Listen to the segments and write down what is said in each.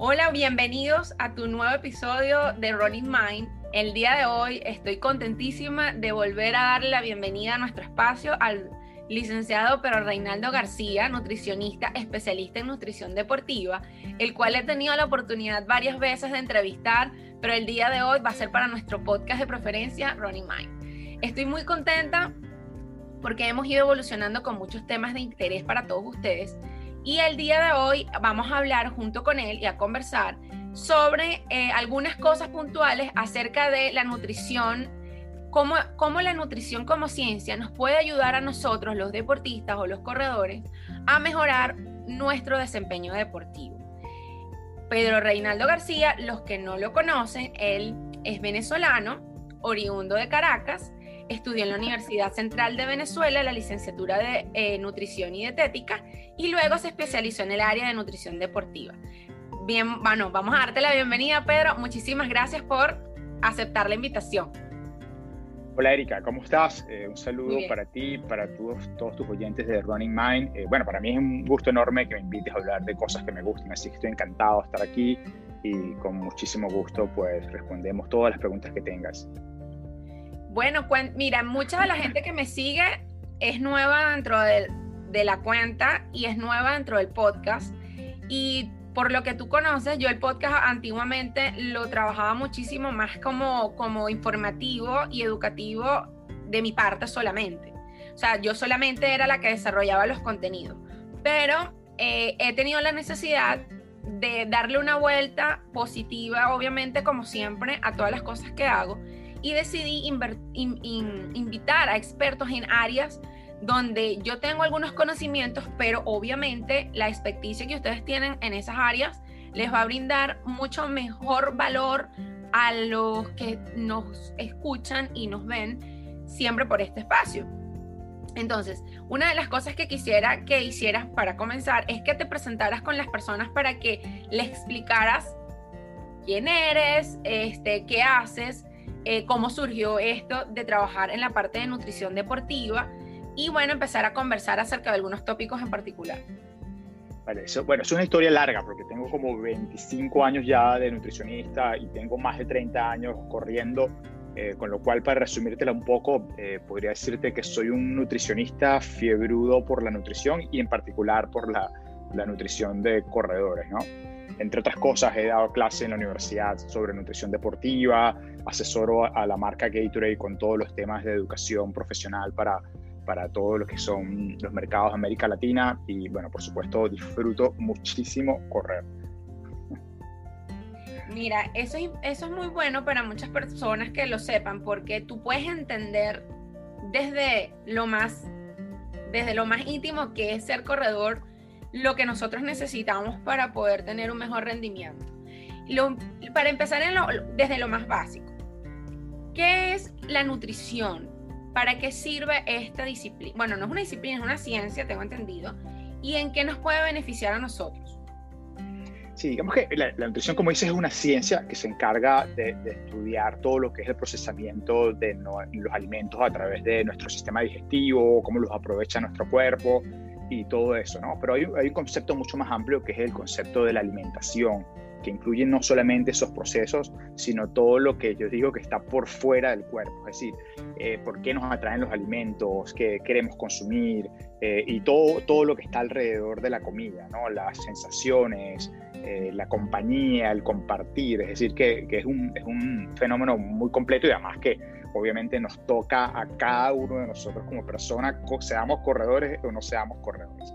Hola, bienvenidos a tu nuevo episodio de Running Mind. El día de hoy estoy contentísima de volver a darle la bienvenida a nuestro espacio al licenciado Pero Reinaldo García, nutricionista especialista en nutrición deportiva, el cual he tenido la oportunidad varias veces de entrevistar, pero el día de hoy va a ser para nuestro podcast de preferencia, Running Mind. Estoy muy contenta porque hemos ido evolucionando con muchos temas de interés para todos ustedes y el día de hoy vamos a hablar junto con él y a conversar sobre eh, algunas cosas puntuales acerca de la nutrición, cómo, cómo la nutrición como ciencia nos puede ayudar a nosotros, los deportistas o los corredores, a mejorar nuestro desempeño deportivo. Pedro Reinaldo García, los que no lo conocen, él es venezolano, oriundo de Caracas, estudió en la Universidad Central de Venezuela la licenciatura de eh, Nutrición y Dietética y luego se especializó en el área de nutrición deportiva. Bien, bueno, vamos a darte la bienvenida, Pedro. Muchísimas gracias por aceptar la invitación. Hola Erika, ¿cómo estás? Eh, un saludo para ti, para todos, todos tus oyentes de Running Mind. Eh, bueno, para mí es un gusto enorme que me invites a hablar de cosas que me gustan, así que estoy encantado de estar aquí y con muchísimo gusto pues respondemos todas las preguntas que tengas. Bueno, mira, mucha de la gente que me sigue es nueva dentro de, la cuenta y es nueva dentro del podcast. Y por lo que tú conoces, yo el podcast antiguamente lo trabajaba muchísimo más como, como informativo y educativo de mi parte solamente. O sea, yo solamente era la que desarrollaba los contenidos. Pero eh, he tenido la necesidad de darle una vuelta positiva, obviamente, como siempre, a todas las cosas que hago y decidí invitar a expertos en áreas donde yo tengo algunos conocimientos, pero obviamente la experticia que ustedes tienen en esas áreas les va a brindar mucho mejor valor a los que nos escuchan y nos ven siempre por este espacio. Entonces, una de las cosas que quisiera que hicieras para comenzar es que te presentaras con las personas para que les explicaras quién eres, este, qué haces, eh, cómo surgió esto de trabajar en la parte de nutrición deportiva y bueno, empezar a conversar acerca de algunos tópicos en particular. Vale, eso, bueno, es una historia larga porque tengo como 25 años ya de nutricionista y tengo más de 30 años corriendo, eh, con lo cual para resumírtela un poco, eh, podría decirte que soy un nutricionista fiebrudo por la nutrición y en particular por la, la nutrición de corredores, ¿no? Entre otras cosas, he dado clase en la universidad sobre nutrición deportiva, asesoro a la marca Gatorade con todos los temas de educación profesional para, para todo lo que son los mercados de América Latina y, bueno, por supuesto, disfruto muchísimo correr. Mira, eso es, eso es muy bueno para muchas personas que lo sepan, porque tú puedes entender desde lo más, desde lo más íntimo que es ser corredor lo que nosotros necesitamos para poder tener un mejor rendimiento. para empezar desde lo más básico, ¿qué es la nutrición? ¿Para qué sirve esta disciplina? Bueno, no es una disciplina, es una ciencia, tengo entendido. ¿Y en qué nos puede beneficiar a nosotros? Sí, digamos que la, nutrición, como dices, es una ciencia que se encarga de, estudiar todo lo que es el procesamiento de los alimentos a través de nuestro sistema digestivo, cómo los aprovecha nuestro cuerpo, y todo eso, ¿no? Pero hay, hay, un concepto mucho más amplio que es el concepto de la alimentación, que incluye no solamente esos procesos, sino todo lo que yo digo que está por fuera del cuerpo, es decir, eh, por qué nos atraen los alimentos, qué queremos consumir eh, y todo, todo lo que está alrededor de la comida, ¿no? Las sensaciones, eh, la compañía, el compartir, es decir, que, que es, un, es un fenómeno muy completo y además que obviamente nos toca a cada uno de nosotros como persona, seamos corredores o no seamos corredores.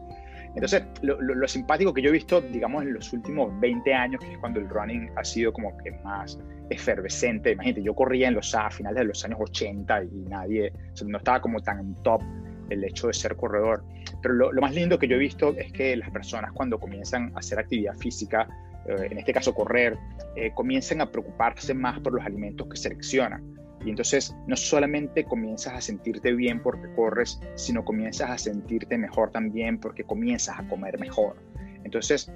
Entonces, lo, simpático que yo he visto, digamos, en los últimos 20 años, que es cuando el running ha sido como que más efervescente. Imagínate, yo corría en los a finales de los años 80 y nadie, no estaba como tan top el hecho de ser corredor. Pero lo, más lindo que yo he visto es que las personas cuando comienzan a hacer actividad física, eh, en este caso correr, eh, comienzan a preocuparse más por los alimentos que seleccionan. Y entonces no solamente comienzas a sentirte bien porque corres, sino comienzas a sentirte mejor también porque comienzas a comer mejor. Entonces,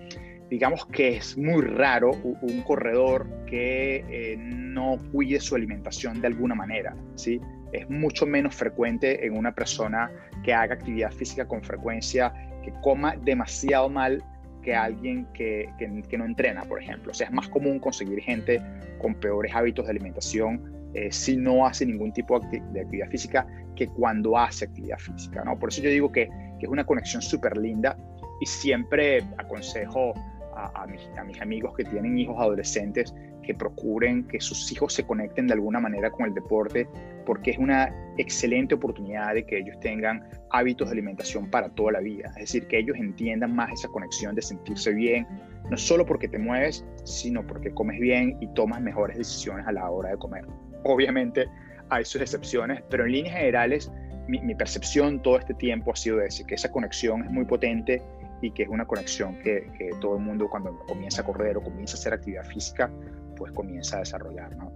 digamos que es muy raro un corredor que eh, no cuide su alimentación de alguna manera, ¿sí? Es mucho menos frecuente en una persona que haga actividad física con frecuencia, que coma demasiado mal que alguien que, que, no entrena, por ejemplo. O sea, es más común conseguir gente con peores hábitos de alimentación eh, si no hace ningún tipo de actividad física que cuando hace actividad física, ¿no? Por eso yo digo que, es una conexión súper linda y siempre aconsejo a, a, mis, a mis amigos que tienen hijos adolescentes que procuren que sus hijos se conecten de alguna manera con el deporte, porque es una excelente oportunidad de que ellos tengan hábitos de alimentación para toda la vida. Es decir, que ellos entiendan más esa conexión de sentirse bien, no solo porque te mueves, sino porque comes bien y tomas mejores decisiones a la hora de comer. Obviamente hay sus excepciones, pero en líneas generales mi, percepción todo este tiempo ha sido ese, que esa conexión es muy potente y que es una conexión que, que, todo el mundo cuando comienza a correr o comienza a hacer actividad física, pues comienza a desarrollar, ¿no?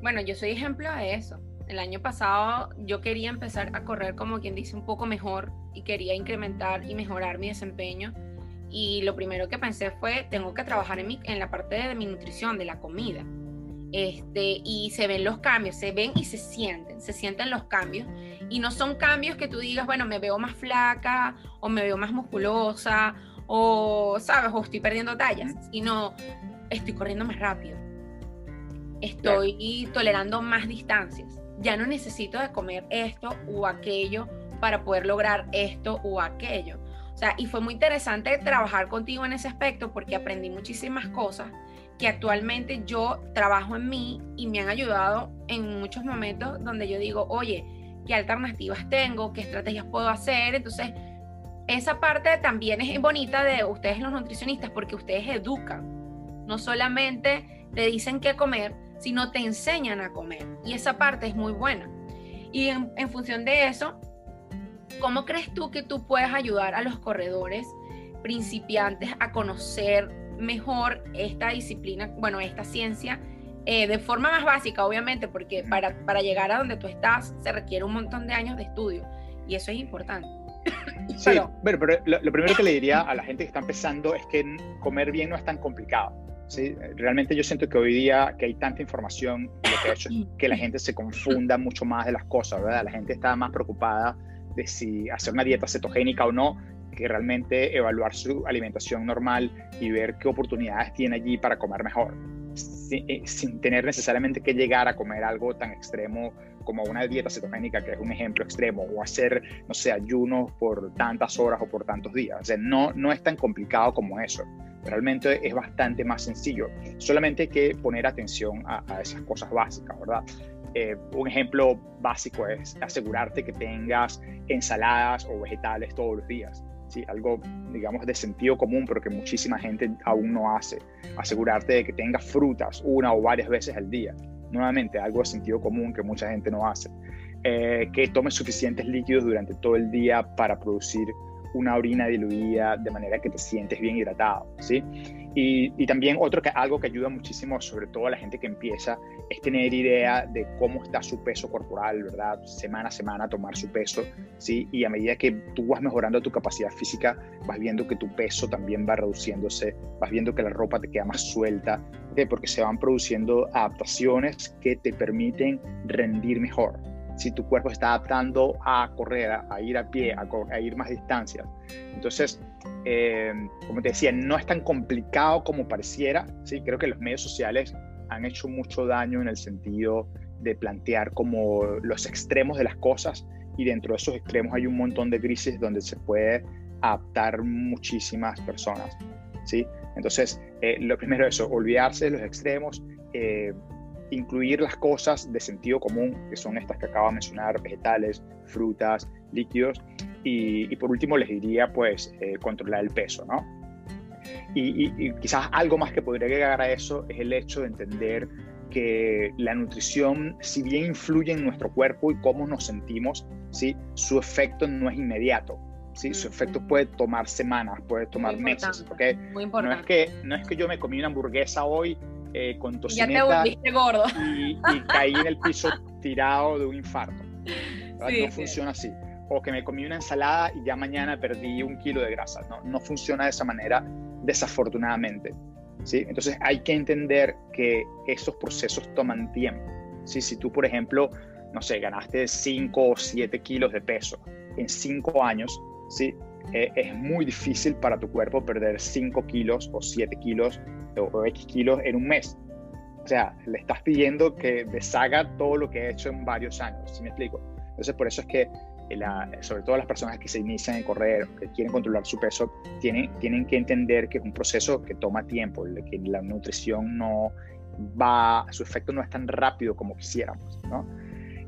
Bueno, yo soy ejemplo de eso. El año pasado yo quería empezar a correr como quien dice un poco mejor y quería incrementar y mejorar mi desempeño. Y lo primero que pensé fue, tengo que trabajar en, mi, en la parte de mi nutrición, de la comida. Este, y se ven los cambios, se ven y se sienten, se sienten los cambios. Y no son cambios que tú digas, bueno, me veo más flaca o me veo más musculosa o, ¿sabes? O estoy perdiendo tallas, sino estoy corriendo más rápido, estoy tolerando más distancias, ya no necesito de comer esto o aquello para poder lograr esto o aquello. O sea, y fue muy interesante trabajar contigo en ese aspecto porque aprendí muchísimas cosas que actualmente yo trabajo en mí y me han ayudado en muchos momentos donde yo digo, oye, ¿qué alternativas tengo? ¿Qué estrategias puedo hacer? Entonces, esa parte también es bonita de ustedes los nutricionistas porque ustedes educan. No solamente te dicen qué comer, sino te enseñan a comer. Y esa parte es muy buena. Y en, en función de eso, ¿cómo crees tú que tú puedes ayudar a los corredores principiantes a conocer mejor esta disciplina, bueno, esta ciencia, eh, de forma más básica, obviamente, porque para, para llegar a donde tú estás se requiere un montón de años de estudio y eso es importante. Sí, pero, pero lo, primero que le diría a la gente que está empezando es que comer bien no es tan complicado. ¿sí? Realmente yo siento que hoy día que hay tanta información, lo que ha hecho es que la gente se confunda mucho más de las cosas, ¿verdad? La gente está más preocupada de si hacer una dieta cetogénica o no, que realmente evaluar su alimentación normal y ver qué oportunidades tiene allí para comer mejor, eh, sin, tener necesariamente que llegar a comer algo tan extremo como una dieta cetogénica, que es un ejemplo extremo, o hacer, no sé, ayunos por tantas horas o por tantos días. O sea, no, no es tan complicado como eso. Realmente es bastante más sencillo. Solamente hay que poner atención a, a esas cosas básicas, ¿verdad? Eh, un ejemplo básico es asegurarte que tengas ensaladas o vegetales todos los días. ¿Sí? Algo, digamos, de sentido común, pero que muchísima gente aún no hace. Asegurarte de que tengas frutas una o varias veces al día. Nuevamente, algo de sentido común que mucha gente no hace. Eh, que tomes suficientes líquidos durante todo el día para producir una orina diluida de manera que te sientes bien hidratado, ¿sí? Y, también otro que, algo que ayuda muchísimo, sobre todo a la gente que empieza, es tener idea de cómo está su peso corporal, ¿verdad? Semana a semana tomar su peso, ¿sí? Y a medida que tú vas mejorando tu capacidad física, vas viendo que tu peso también va reduciéndose, vas viendo que la ropa te queda más suelta, porque se van produciendo adaptaciones que te permiten rendir mejor, si tu cuerpo está adaptando a correr, a, ir a pie, a, ir más distancias. Entonces, eh, como te decía, no es tan complicado como pareciera. ¿sí? Creo que los medios sociales han hecho mucho daño en el sentido de plantear como los extremos de las cosas y dentro de esos extremos hay un montón de grises donde se puede adaptar muchísimas personas. ¿sí? Entonces, eh, lo primero es olvidarse de los extremos, eh, incluir las cosas de sentido común, que son estas que acabo de mencionar, vegetales, frutas, líquidos. Y, por último les diría, pues, eh, controlar el peso, ¿no? Y, quizás algo más que podría agregar a eso es el hecho de entender que la nutrición, si bien influye en nuestro cuerpo y cómo nos sentimos, ¿sí? su efecto no es inmediato. ¿sí? Su efecto puede tomar semanas, puede tomar meses. ¿okay? Muy importante. No es, que, no es que yo me comí una hamburguesa hoy eh, con tocineta. Ya te gordo. Y, caí en el piso tirado de un infarto. no funciona así. O que me comí una ensalada y ya mañana perdí un kilo de grasa. No, no funciona de esa manera, desafortunadamente. ¿sí? Entonces hay que entender que esos procesos toman tiempo. ¿sí? Si tú, por ejemplo, no sé, ganaste 5 o 7 kilos de peso en 5 años, ¿sí? eh, es muy difícil para tu cuerpo perder 5 kilos o 7 kilos o, X kilos en un mes. O sea, le estás pidiendo que deshaga todo lo que ha hecho en varios años, ¿sí me explico? Entonces, por eso es que la, sobre todo las personas que se inician en correr, que quieren controlar su peso, tienen, tienen que entender que es un proceso que toma tiempo, que la nutrición no va, su efecto no es tan rápido como quisiéramos, ¿no?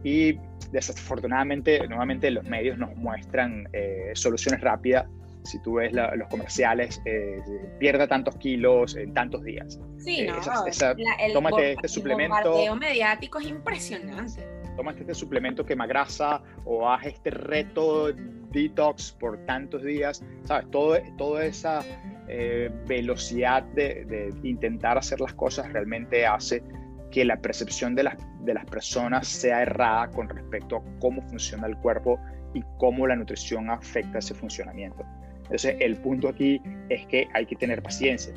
Y desafortunadamente, nuevamente los medios nos muestran eh, soluciones rápidas. Si tú ves los comerciales, eh, pierda tantos kilos en tantos días. Sí, eh, no, tómate este suplemento. El mediático es impresionante tómate este suplemento que grasa o haz este reto detox por tantos días, ¿sabes? Todo, toda esa eh, velocidad de, intentar hacer las cosas realmente hace que la percepción de las, de las personas sea errada con respecto a cómo funciona el cuerpo y cómo la nutrición afecta ese funcionamiento. Entonces, el punto aquí es que hay que tener paciencia.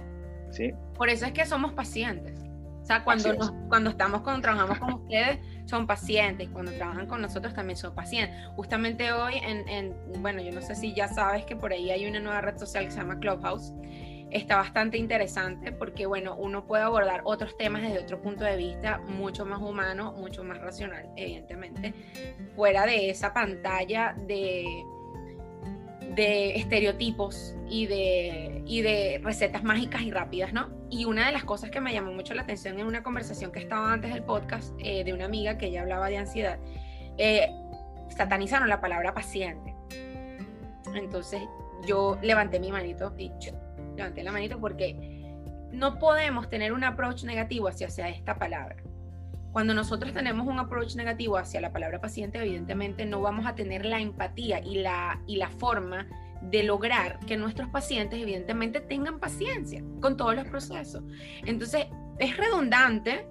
¿sí? Por eso es que somos pacientes. O sea, cuando, cuando estamos cuando trabajamos con ustedes, son pacientes, cuando trabajan con nosotros también son pacientes. Justamente hoy, en, bueno, yo no sé si ya sabes que por ahí hay una nueva red social que se llama Clubhouse. Está bastante interesante porque, bueno, uno puede abordar otros temas desde otro punto de vista mucho más humano, mucho más racional, evidentemente, fuera de esa pantalla de de estereotipos y de, y de recetas mágicas y rápidas, ¿no? Y una de las cosas que me llamó mucho la atención en una conversación que estaba antes del podcast eh, de una amiga que ella hablaba de ansiedad, eh, satanizaron la palabra paciente. Entonces yo levanté mi manito y levanté la manito porque no podemos tener un approach negativo hacia, hacia esta palabra. Cuando nosotros tenemos un approach negativo hacia la palabra paciente, evidentemente no vamos a tener la empatía y la, y la forma de lograr que nuestros pacientes evidentemente tengan paciencia con todos los procesos. Entonces, es redundante,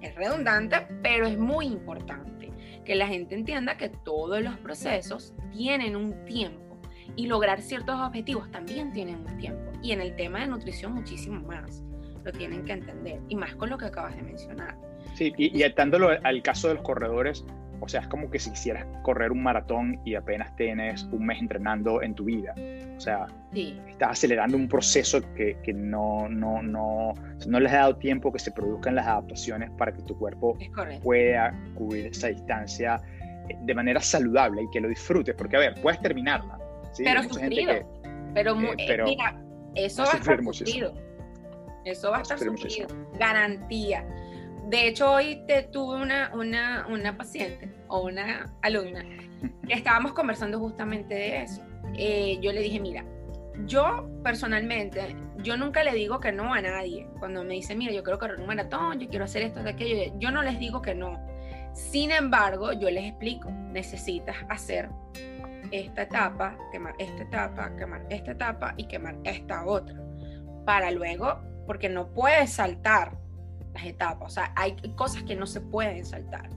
es redundante, pero es muy importante que la gente entienda que todos los procesos tienen un tiempo y lograr ciertos objetivos también tienen un tiempo. Y en el tema de nutrición muchísimo más. Lo tienen que entender. Y más con lo que acabas de mencionar. Sí, y, atándolo al caso de los corredores, o sea, es como que si quisieras correr un maratón y apenas tienes un mes entrenando en tu vida. O sea, estás acelerando un proceso que, que no, no, no, no les ha dado tiempo que se produzcan las adaptaciones para que tu cuerpo pueda cubrir esa distancia eh, de manera saludable y que lo disfrutes. Porque, a ver, puedes terminarla. Pero sufrido. pero, eh, pero, mira, eso va a estar sufrido. Eso va a estar sufrido. Garantía. De hecho, hoy te tuve una, una, una paciente o una alumna que estábamos conversando justamente de eso. Eh, yo le dije, mira, yo personalmente, yo nunca le digo que no a nadie. Cuando me dice, mira, yo quiero correr un maratón, yo quiero hacer esto, de aquello, yo no les digo que no. Sin embargo, yo les explico, necesitas hacer esta etapa, quemar esta etapa, quemar esta etapa y quemar esta otra. Para luego, porque no puedes saltar las etapas, o sea, hay cosas que no se pueden saltar.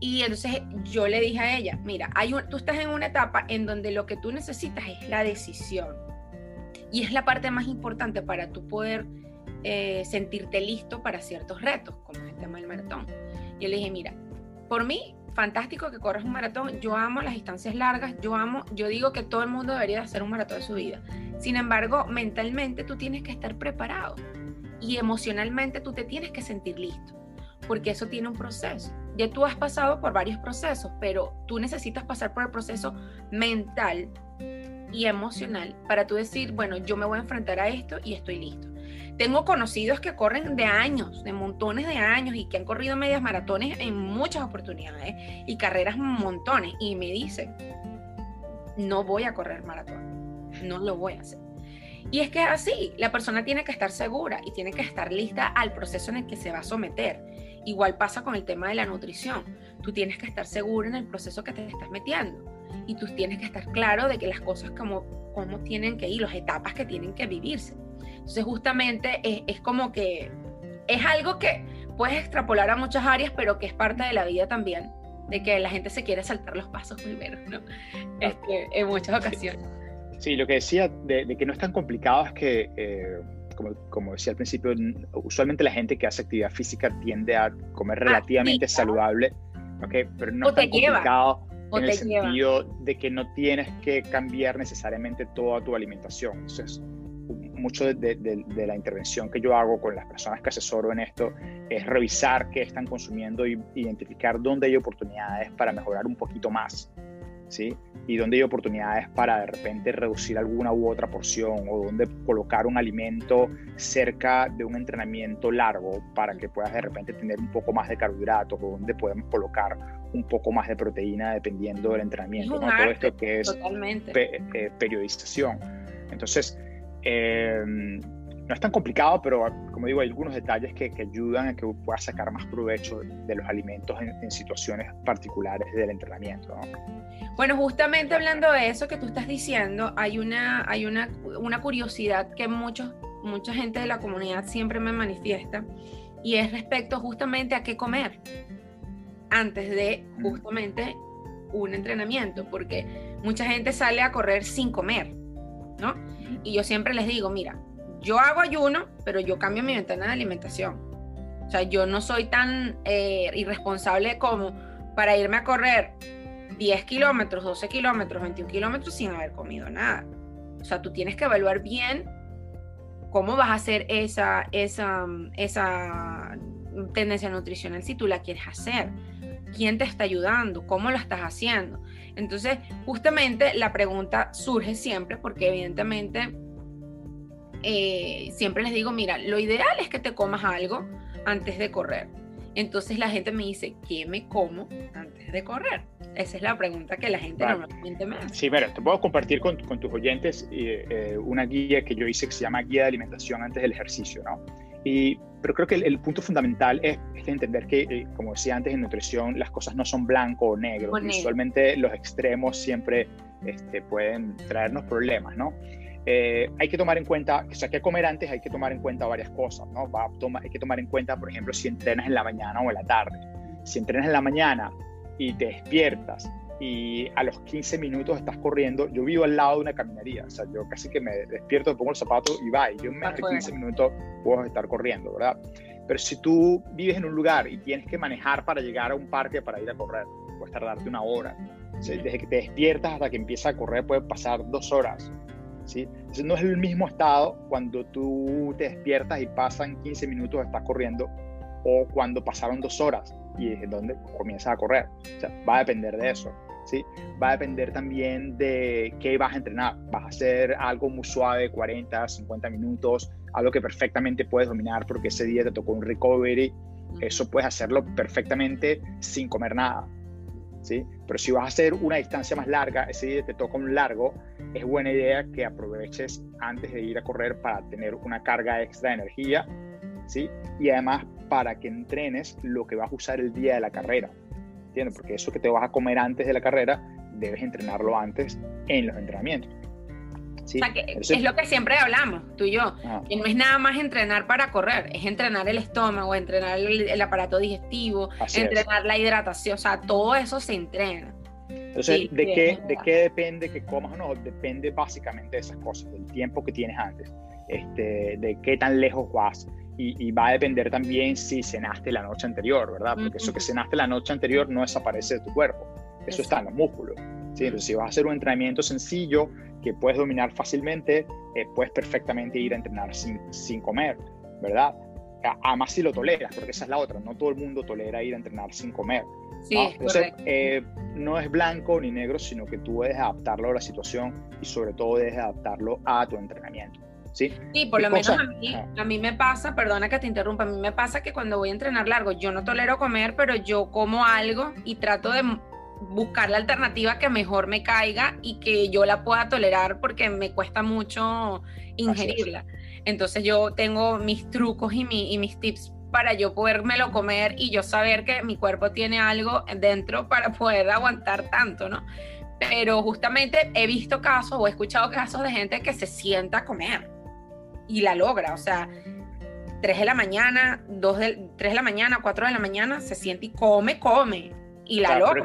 Y entonces yo le dije a ella, mira, hay tú estás en una etapa en donde lo que tú necesitas es la decisión. Y es la parte más importante para tú poder eh, sentirte listo para ciertos retos, como el tema del maratón. Yo le dije, mira, por mí, fantástico que corras un maratón. Yo amo las distancias largas. Yo amo, yo digo que todo el mundo debería hacer un maratón de su vida. Sin embargo, mentalmente tú tienes que estar preparado y emocionalmente tú te tienes que sentir listo, porque eso tiene un proceso. Ya tú has pasado por varios procesos, pero tú necesitas pasar por el proceso mental y emocional para tú decir, bueno, yo me voy a enfrentar a esto y estoy listo. Tengo conocidos que corren de años, de montones de años y que han corrido medias maratones en muchas oportunidades y carreras montones y me dicen, no voy a correr maratón, no lo voy a hacer. Y es que así, la persona tiene que estar segura y tiene que estar lista al proceso en el que se va a someter. Igual pasa con el tema de la nutrición. Tú tienes que estar seguro en el proceso que te estás metiendo y tú tienes que estar claro de que las cosas como, como tienen que ir, las etapas que tienen que vivirse. Entonces justamente es, como que es algo que puedes extrapolar a muchas áreas, pero que es parte de la vida también, de que la gente se quiere saltar los pasos primero, ¿no? Este, en muchas ocasiones. Sí, lo que decía de, que no es tan complicado es que, eh, como, como, decía al principio, usualmente la gente que hace actividad física tiende a comer ah, relativamente saludable, ¿okay? pero no es tan complicado en el sentido de que no tienes que cambiar necesariamente toda tu alimentación. Entonces, mucho de, la intervención que yo hago con las personas que asesoro en esto es revisar qué están consumiendo y identificar dónde hay oportunidades para mejorar un poquito más, ¿sí? Y dónde hay oportunidades para de repente reducir alguna u otra porción o dónde colocar un alimento cerca de un entrenamiento largo para que puedas de repente tener un poco más de carbohidratos o dónde podemos colocar un poco más de proteína dependiendo del entrenamiento, ¿no? Todo esto que es eh, periodización. Entonces, eh, no es tan complicado, pero como digo, hay algunos detalles que, ayudan a que puedas sacar más provecho de los alimentos en, situaciones particulares del entrenamiento. Bueno, justamente hablando de eso que tú estás diciendo, hay una, hay una, una curiosidad que muchos, mucha gente de la comunidad siempre me manifiesta y es respecto justamente a qué comer antes de justamente un entrenamiento, porque mucha gente sale a correr sin comer, ¿no? Y yo siempre les digo, mira, yo hago ayuno, pero yo cambio mi ventana de alimentación. O sea, yo no soy tan eh, irresponsable como para irme a correr 10 kilómetros, 12 kilómetros, 21 kilómetros sin haber comido nada. O sea, tú tienes que evaluar bien cómo vas a hacer esa, esa, esa tendencia nutricional si tú la quieres hacer. ¿Quién te está ayudando? ¿Cómo lo estás haciendo? Entonces, justamente la pregunta surge siempre porque evidentemente eh, siempre les digo, mira, lo ideal es que te comas algo antes de correr. Entonces la gente me dice, ¿qué me como antes de correr? Esa es la pregunta que la gente normalmente me hace. Sí, mira, te puedo compartir con, tus oyentes eh, una guía que yo hice que se llama Guía de Alimentación antes del ejercicio, ¿no? Y, pero creo que el, punto fundamental es, entender que, eh, como decía antes en nutrición, las cosas no son blanco o negro. Usualmente los extremos siempre este, pueden traernos problemas, ¿no? Eh, hay que tomar en cuenta, o sea, que comer antes hay que tomar en cuenta varias cosas, ¿no? Va a hay que tomar en cuenta, por ejemplo, si entrenas en la mañana o en la tarde. Si entrenas en la mañana y te despiertas y a los 15 minutos estás corriendo, yo vivo al lado de una caminaría, o sea, yo casi que me despierto, pongo el zapato y va, y yo en menos de 15 minutos puedo estar corriendo, ¿verdad? Pero si tú vives en un lugar y tienes que manejar para llegar a un parque para ir a correr, puedes tardarte una hora. desde que te despiertas hasta que empiezas a correr puede pasar dos horas. ¿Sí? Entonces no es el mismo estado cuando tú te despiertas y pasan 15 minutos estás corriendo o cuando pasaron dos horas y es donde comienzas a correr. O sea, va a depender de eso. ¿sí? Va a depender también de qué vas a entrenar. Vas a hacer algo muy suave, 40, 50 minutos, algo que perfectamente puedes dominar porque ese día te tocó un recovery. Eso puedes hacerlo perfectamente sin comer nada. Pero si vas a hacer una distancia más larga, ese día te toca un largo, es buena idea que aproveches antes de ir a correr para tener una carga extra de energía, ¿sí? Y además para que entrenes lo que vas a usar el día de la carrera, ¿entiendes? Porque eso que te vas a comer antes de la carrera, debes entrenarlo antes en los entrenamientos es lo que siempre hablamos, tú y yo, ah. que no es nada más entrenar para correr, es entrenar el estómago, entrenar el, aparato digestivo, entrenar la hidratación, o sea, todo eso se entrena. Entonces, ¿de, qué, ¿de qué depende que comas o no? Depende básicamente de esas cosas, del tiempo que tienes antes, este, de qué tan lejos vas. Y, va a depender también si cenaste la noche anterior, ¿verdad? Porque eso que cenaste la noche anterior no desaparece de tu cuerpo, eso está en los músculos. ¿sí? Entonces, si vas a hacer un entrenamiento sencillo, que puedes dominar fácilmente, eh, puedes perfectamente ir a entrenar sin, sin comer, ¿verdad? Además si lo toleras, porque esa es la otra, no todo el mundo tolera ir a entrenar sin comer. Sí, ¿no? Entonces, eh, no es blanco ni negro, sino que tú debes adaptarlo a la situación y sobre todo debes adaptarlo a tu entrenamiento. Sí, sí por lo menos a mí, a mí me pasa, perdona que te interrumpa, a mí me pasa que cuando voy a entrenar largo, yo no tolero comer, pero yo como algo y trato de buscar la alternativa que mejor me caiga y que yo la pueda tolerar porque me cuesta mucho ingerirla. Entonces yo tengo mis trucos y, y mis tips para yo podérmelo comer y yo saber que mi cuerpo tiene algo dentro para poder aguantar tanto, ¿no? Pero justamente he visto casos o he escuchado casos de gente que se sienta a comer y la logra, o sea, 3 de la mañana, 2 de, 3 de la mañana, 4 de la mañana, se siente y come, come y la logra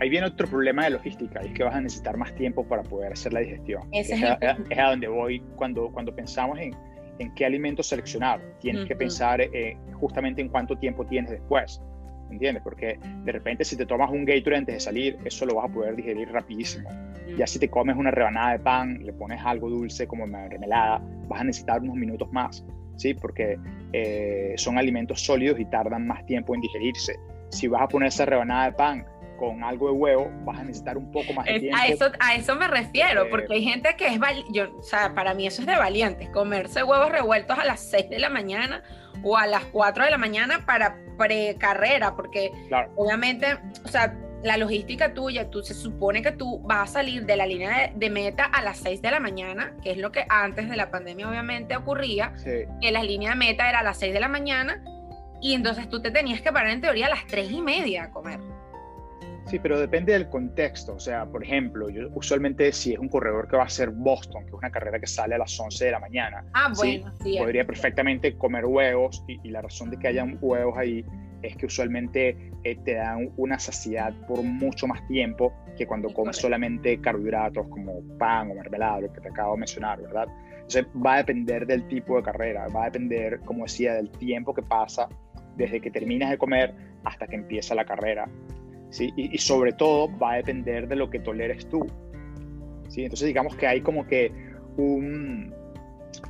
ahí viene otro problema de logística, y es que vas a necesitar más tiempo para poder hacer la digestión. es, a, donde voy cuando, cuando pensamos en, en qué alimentos seleccionar. Tienes que pensar eh, justamente en cuánto tiempo tienes después. ¿entiendes? Porque de repente si te tomas un Gatorade antes de salir, eso lo vas a poder digerir rapidísimo. Ya si te comes una rebanada de pan, le pones algo dulce como mermelada, vas a necesitar unos minutos más, ¿sí? Porque eh, son alimentos sólidos y tardan más tiempo en digerirse. Si vas a poner esa rebanada de pan con algo de huevo, vas a necesitar un poco más de tiempo. A eso, a eso me refiero, eh, porque hay gente que es, yo, o sea, para mí eso es de valientes, comerse huevos revueltos a las 6 de la mañana o a las 4 de la mañana para precarrera, porque obviamente, o sea, la logística tuya, tú se supone que tú vas a salir de la línea de, meta a las 6 de la mañana, que es lo que antes de la pandemia obviamente ocurría, que la línea de meta era a las 6 de la mañana, y entonces tú te tenías que parar en teoría a las 3 y media a comer. Sí, pero depende del contexto. O sea, por ejemplo, yo usualmente si es un corredor que va a ser Boston, que es una carrera que sale a las 11 de la mañana, ah, bueno, ¿sí? podría perfectamente comer huevos y, la razón de que hayan huevos ahí es que usualmente eh, te dan una saciedad por mucho más tiempo que cuando comes solamente carbohidratos como pan o mermelada, lo que te acabo de mencionar, ¿verdad? Entonces va a depender del tipo de carrera, va a depender, como decía, del tiempo que pasa desde que terminas de comer hasta que empieza la carrera. ¿Sí? Y, sobre todo va a depender de lo que toleres tú. ¿sí? Entonces digamos que hay como que un,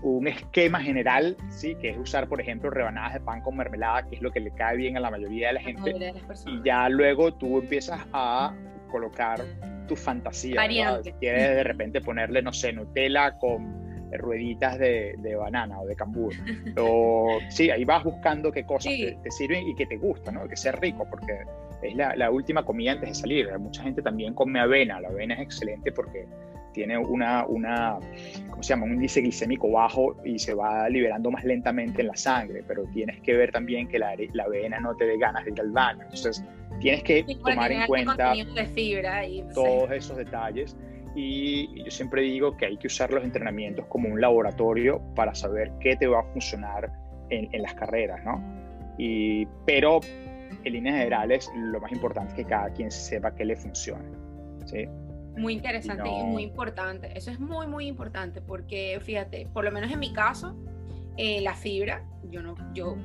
un esquema general, ¿sí? que es usar, por ejemplo, rebanadas de pan con mermelada, que es lo que le cae bien a la mayoría de la gente. y ya luego tú empiezas a colocar tu fantasía. Si quieres de repente ponerle, no sé, Nutella con rueditas de, de, banana o de cambur. O sí, ahí vas buscando qué cosas te, te, sirven y que te gustan, ¿no? que sea rico, porque es la, la, última comida antes de salir. Mucha gente también come avena. La avena es excelente porque tiene una, una, ¿cómo se llama? un índice glicémico bajo y se va liberando más lentamente en la sangre, pero tienes que ver también que la, la avena no te dé ganas de ir al baño. Entonces, tienes que tomar en cuenta de fibra y, todos esos detalles. Y yo siempre digo que hay que usar los entrenamientos como un laboratorio para saber qué te va a funcionar en, en las carreras, ¿no? Y, pero en líneas generales, lo más importante es que cada quien sepa qué le funciona. ¿sí? Muy interesante y, muy importante. Eso es muy, muy importante porque, fíjate, por lo menos en mi caso, eh, la fibra, yo no, yo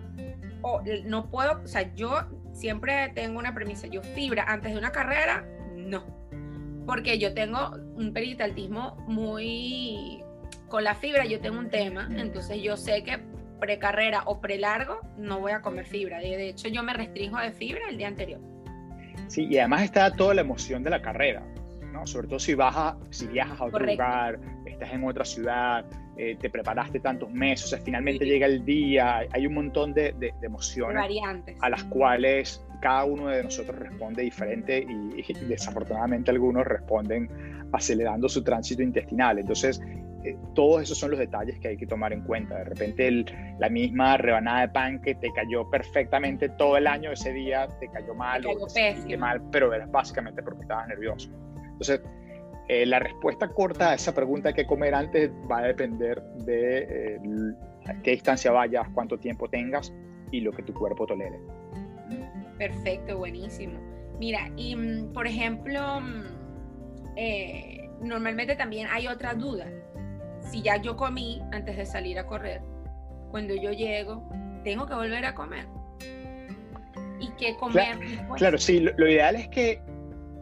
no puedo, o sea, yo siempre tengo una premisa, yo fibra antes de una carrera, no. Porque yo tengo un peritaltismo muy... Con la fibra yo tengo un tema, entonces yo sé que precarrera o prelargo, no voy a comer fibra. De hecho, yo me restringo de fibra el día anterior. Sí, y además está toda la emoción de la carrera, ¿no? Sobre todo si, baja, si viajas a otro lugar, estás en otra ciudad, eh, te preparaste tantos meses, o sea, finalmente llega el día, hay un montón de, de, emociones Variantes. a las cuales cada uno de nosotros responde diferente y, y desafortunadamente algunos responden acelerando su tránsito intestinal. Entonces, eh, todos esos son los detalles que hay que tomar en cuenta. De repente la misma rebanada de pan que te cayó perfectamente todo el año, ese día te cayó mal o te mal, pero era básicamente porque estabas nervioso. Entonces, eh, la respuesta corta a esa pregunta de qué comer antes va a depender de eh, qué distancia vayas, cuánto tiempo tengas y lo que tu cuerpo tolere. Perfecto, buenísimo. Mira, y mm, por ejemplo, mm, normalmente también hay otra duda si ya yo comí antes de salir a correr, cuando yo llego, tengo que volver a comer. ¿Y qué comer? Claro, sí, lo, ideal es que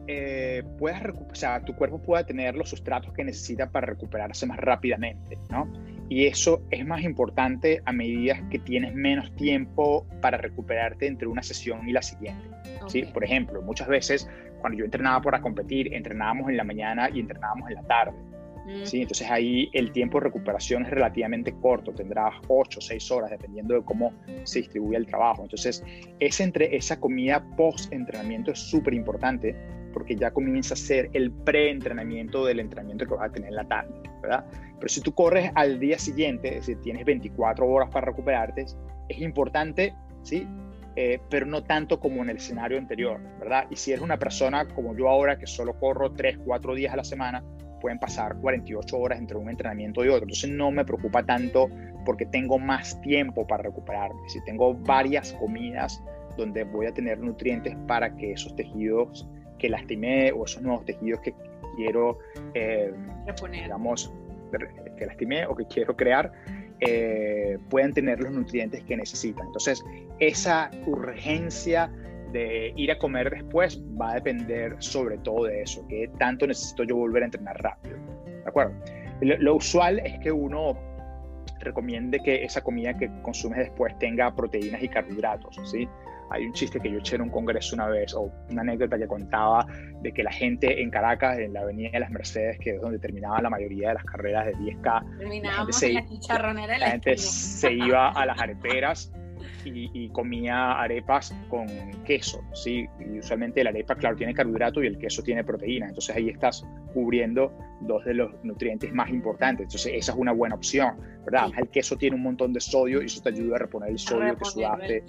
eh, puedas o sea, tu cuerpo pueda tener los sustratos que necesita para recuperarse más rápidamente, ¿no? Y eso es más importante a medida que tienes menos tiempo para recuperarte entre una sesión y la siguiente. ¿sí? Por ejemplo, muchas veces cuando yo entrenaba para competir, entrenábamos en la mañana y entrenábamos en la tarde. ¿Sí? Entonces ahí el tiempo de recuperación es relativamente corto, tendrás 8 o 6 horas dependiendo de cómo se distribuye el trabajo. Entonces ese entre, esa comida post-entrenamiento es súper importante porque ya comienza a ser el pre-entrenamiento del entrenamiento que vas a tener en la tarde, ¿verdad? Pero si tú corres al día siguiente, es decir, tienes 24 horas para recuperarte, es importante, ¿sí? Eh, pero no tanto como en el escenario anterior, ¿verdad? Y si eres una persona como yo ahora, que solo corro 3, 4 días a la semana, pueden pasar 48 horas entre un entrenamiento y otro. Entonces no me preocupa tanto porque tengo más tiempo para recuperarme. Si tengo varias comidas donde voy a tener nutrientes para que esos tejidos que lastimé o esos nuevos tejidos que quiero, eh, digamos, que lastimé o que quiero crear, eh, puedan tener los nutrientes que necesitan. Entonces, esa urgencia de ir a comer después va a depender sobre todo de eso, que tanto necesito yo volver a entrenar rápido. ¿De acuerdo? Lo, usual es que uno recomiende que esa comida que consumes después tenga proteínas y carbohidratos, ¿sí? Hay un chiste que yo eché en un congreso una vez, o una anécdota que contaba de que la gente en Caracas, en la Avenida de las Mercedes, que es donde terminaba la mayoría de las carreras de 10K, Terminábamos en la chicharronera la gente se iba a las areperas y, comía arepas con queso, ¿sí? Y usualmente la arepa, claro, tiene carbohidrato y el queso tiene proteína, entonces ahí estás cubriendo dos de los nutrientes más importantes, entonces esa es una buena opción, ¿verdad? El queso tiene un montón de sodio y eso te ayuda a reponer el sodio que sudaste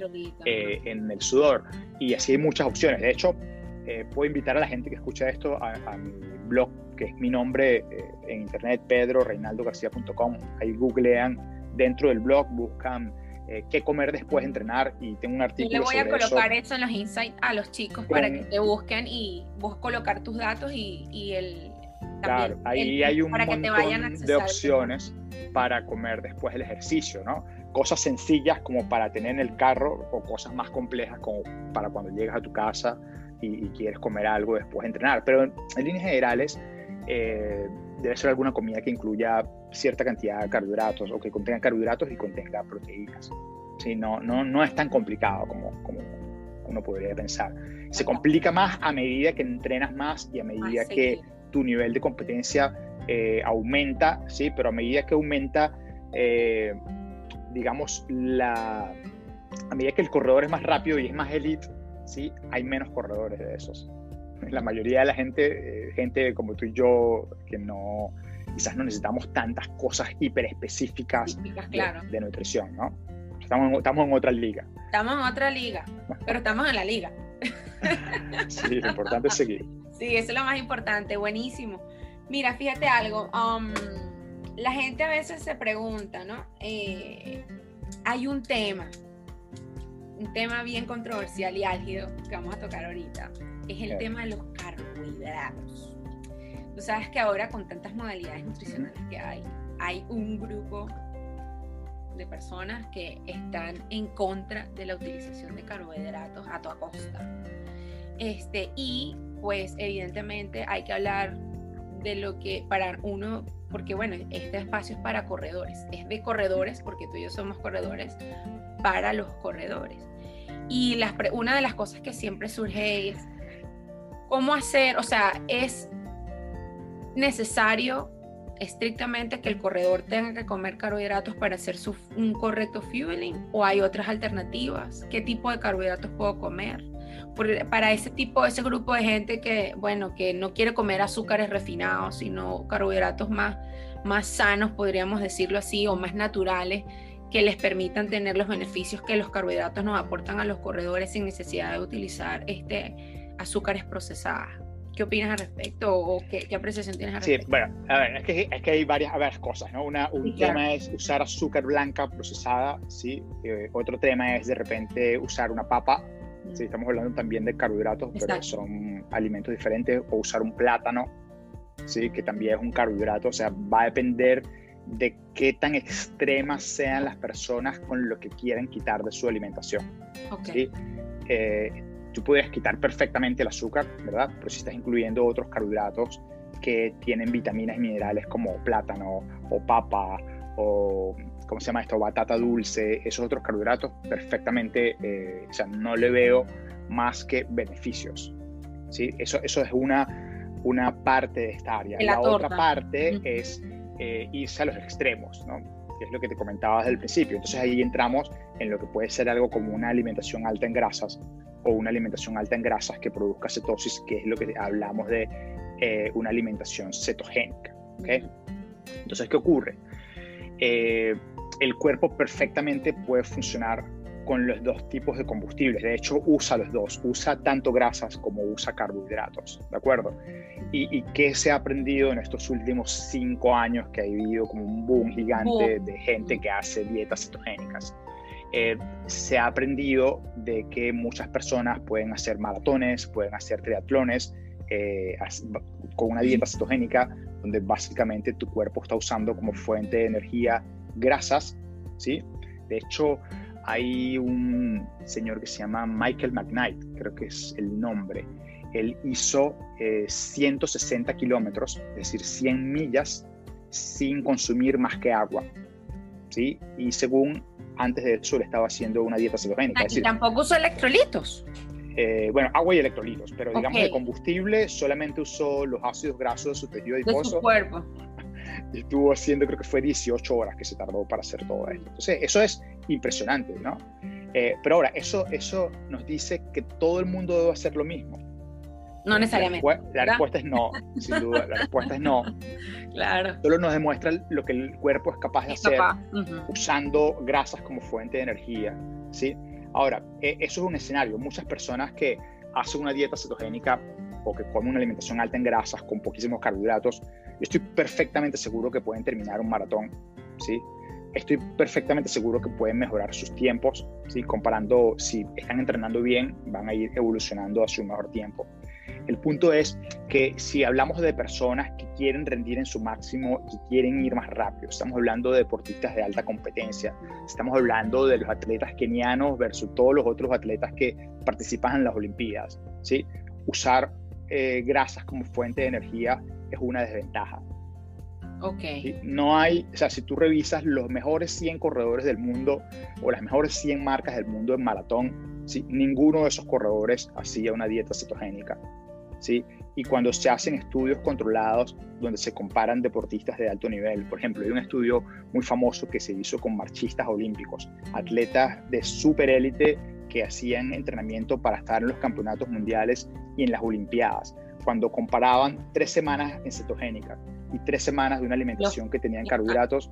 eh, en el sudor, y así hay muchas opciones, de hecho, eh, puedo invitar a la gente que escucha esto a, mi blog, que es mi nombre eh, en internet, pedroreinaldogarcia.com, ahí googlean dentro del blog, buscan eh, qué comer después de entrenar y tengo un artículo. Yo le voy a colocar eso. en los insights a los chicos para que te busquen y vos colocar tus datos y, el... Claro, ahí hay un montón de opciones para comer después del ejercicio, ¿no? Cosas sencillas como para tener en el carro o cosas más complejas como para cuando llegas a tu casa y, quieres comer algo después de entrenar. Pero en, líneas generales, eh, debe ser alguna comida que incluya cierta cantidad de carbohidratos o que contenga carbohidratos y contenga proteínas. ¿Sí? No, no, no es tan complicado como, como uno podría pensar. Se complica más a medida que entrenas más y a medida que tu nivel de competencia eh, aumenta, ¿sí? pero a medida que aumenta, eh, digamos, la, a medida que el corredor es más rápido y es más elite, ¿sí? hay menos corredores de esos. La mayoría de la gente, eh, gente como tú y yo, que no, quizás no necesitamos tantas cosas hiper específicas de, nutrición, ¿no? Estamos en, estamos en otra liga. Estamos en otra liga, pero estamos en la liga. sí, lo importante es seguir. Sí, eso es lo más importante, buenísimo. Mira, fíjate algo, um, la gente a veces se pregunta, ¿no? Eh, hay un tema, un tema bien controversial y álgido que vamos a tocar ahorita, es el tema de los carbohidratos. Tú sabes que ahora con tantas modalidades nutricionales que hay, hay un grupo de personas que están en contra de la utilización de carbohidratos a toda costa. Este, y pues evidentemente hay que hablar de lo que para uno, porque bueno, este espacio es para corredores, es de corredores, porque tú y yo somos corredores, para los corredores. Y las, una de las cosas que siempre surge es cómo hacer, o sea, es necesario estrictamente que el corredor tenga que comer carbohidratos para hacer su, un correcto fueling o hay otras alternativas? ¿Qué tipo de carbohidratos puedo comer? para ese tipo, ese grupo de gente que, bueno, que no quiere comer azúcares refinados, sino carbohidratos más, más sanos, podríamos decirlo así, o más naturales, que les permitan tener los beneficios que los carbohidratos nos aportan a los corredores sin necesidad de utilizar este, azúcares procesadas. ¿Qué opinas al respecto o qué, apreciación tienes al respecto? Sí, bueno, a ver, es que, es que hay varias, varias cosas, ¿no? Una, un tema es usar azúcar blanca procesada, ¿sí? Eh, otro tema es de repente usar una papa, ¿sí? Estamos hablando también de carbohidratos, pero son alimentos diferentes, o usar un plátano, ¿sí? Que también es un carbohidrato, o sea, va a depender de qué tan extremas sean las personas con lo que quieren quitar de su alimentación. Okay. ¿sí? Eh, tú puedes quitar perfectamente el azúcar, ¿verdad? Pero si estás incluyendo otros carbohidratos que tienen vitaminas y minerales como plátano o papa o, ¿cómo se llama esto? Batata dulce, esos otros carbohidratos, perfectamente, eh, o sea, no le veo más que beneficios, ¿sí? Eso, eso es una, una parte de esta área. La, otra parte es eh, irse a los extremos, ¿no? Que es lo que te comentaba desde el principio. Entonces ahí entramos en lo que puede ser algo como una alimentación alta en grasas, o una alimentación alta en grasas que produzca cetosis, que es lo que hablamos de eh, una alimentación cetogénica. ¿okay? Entonces, ¿qué ocurre? Eh, el cuerpo perfectamente puede funcionar con los dos tipos de combustibles. De hecho, usa los dos. Usa tanto grasas como usa carbohidratos. ¿De acuerdo? ¿Y, y qué se ha aprendido en estos últimos cinco años que ha habido como un boom gigante de gente que hace dietas cetogénicas? Eh, se ha aprendido de que muchas personas pueden hacer maratones, pueden hacer triatlones eh, con una dieta cetogénica, donde básicamente tu cuerpo está usando como fuente de energía grasas, ¿sí? De hecho, hay un señor que se llama Michael McKnight, creo que es el nombre. Él hizo 160 kilómetros, es decir, 100 millas, sin consumir más que agua. ¿sí? Y según antes de eso le estaba haciendo una dieta cetogénica. Y tampoco usó electrolitos. Eh, bueno, agua y electrolitos, pero digamos de combustible solamente usó los ácidos grasos de su tejido adiposo. De su cuerpo. Y estuvo haciendo, creo que fue 18 horas que se tardó para hacer todo esto. Entonces, eso es impresionante, ¿no? Eh, pero ahora, eso, eso nos dice que todo el mundo debe hacer lo mismo. No necesariamente. La, respuesta es no, sin duda. La respuesta es no. Claro. Solo nos demuestra lo que el cuerpo es capaz de hacer usando grasas como fuente de energía. ¿sí? Ahora, e, eso es un escenario. Muchas personas que hacen una dieta cetogénica o que comen una alimentación alta en grasas con poquísimos carbohidratos, yo estoy perfectamente seguro que pueden terminar un maratón. ¿sí? Estoy perfectamente seguro que pueden mejorar sus tiempos. ¿sí? Comparando, si están entrenando bien, van a ir evolucionando hacia un mejor tiempo. El punto es que si hablamos de personas que quieren rendir en su máximo y quieren ir más rápido, estamos hablando de deportistas de alta competencia, estamos hablando de los atletas kenianos versus todos los otros atletas que participan en las Olimpiadas. ¿sí? Usar eh, grasas como fuente de energía es una desventaja. Okay. No hay, o sea, si tú revisas los mejores 100 corredores del mundo o las mejores 100 marcas del mundo en maratón, ¿sí? ninguno de esos corredores hacía una dieta cetogénica. ¿Sí? Y cuando se hacen estudios controlados donde se comparan deportistas de alto nivel, por ejemplo, hay un estudio muy famoso que se hizo con marchistas olímpicos, atletas de super élite que hacían entrenamiento para estar en los campeonatos mundiales y en las Olimpiadas, cuando comparaban tres semanas en cetogénica y tres semanas de una alimentación que tenían carbohidratos,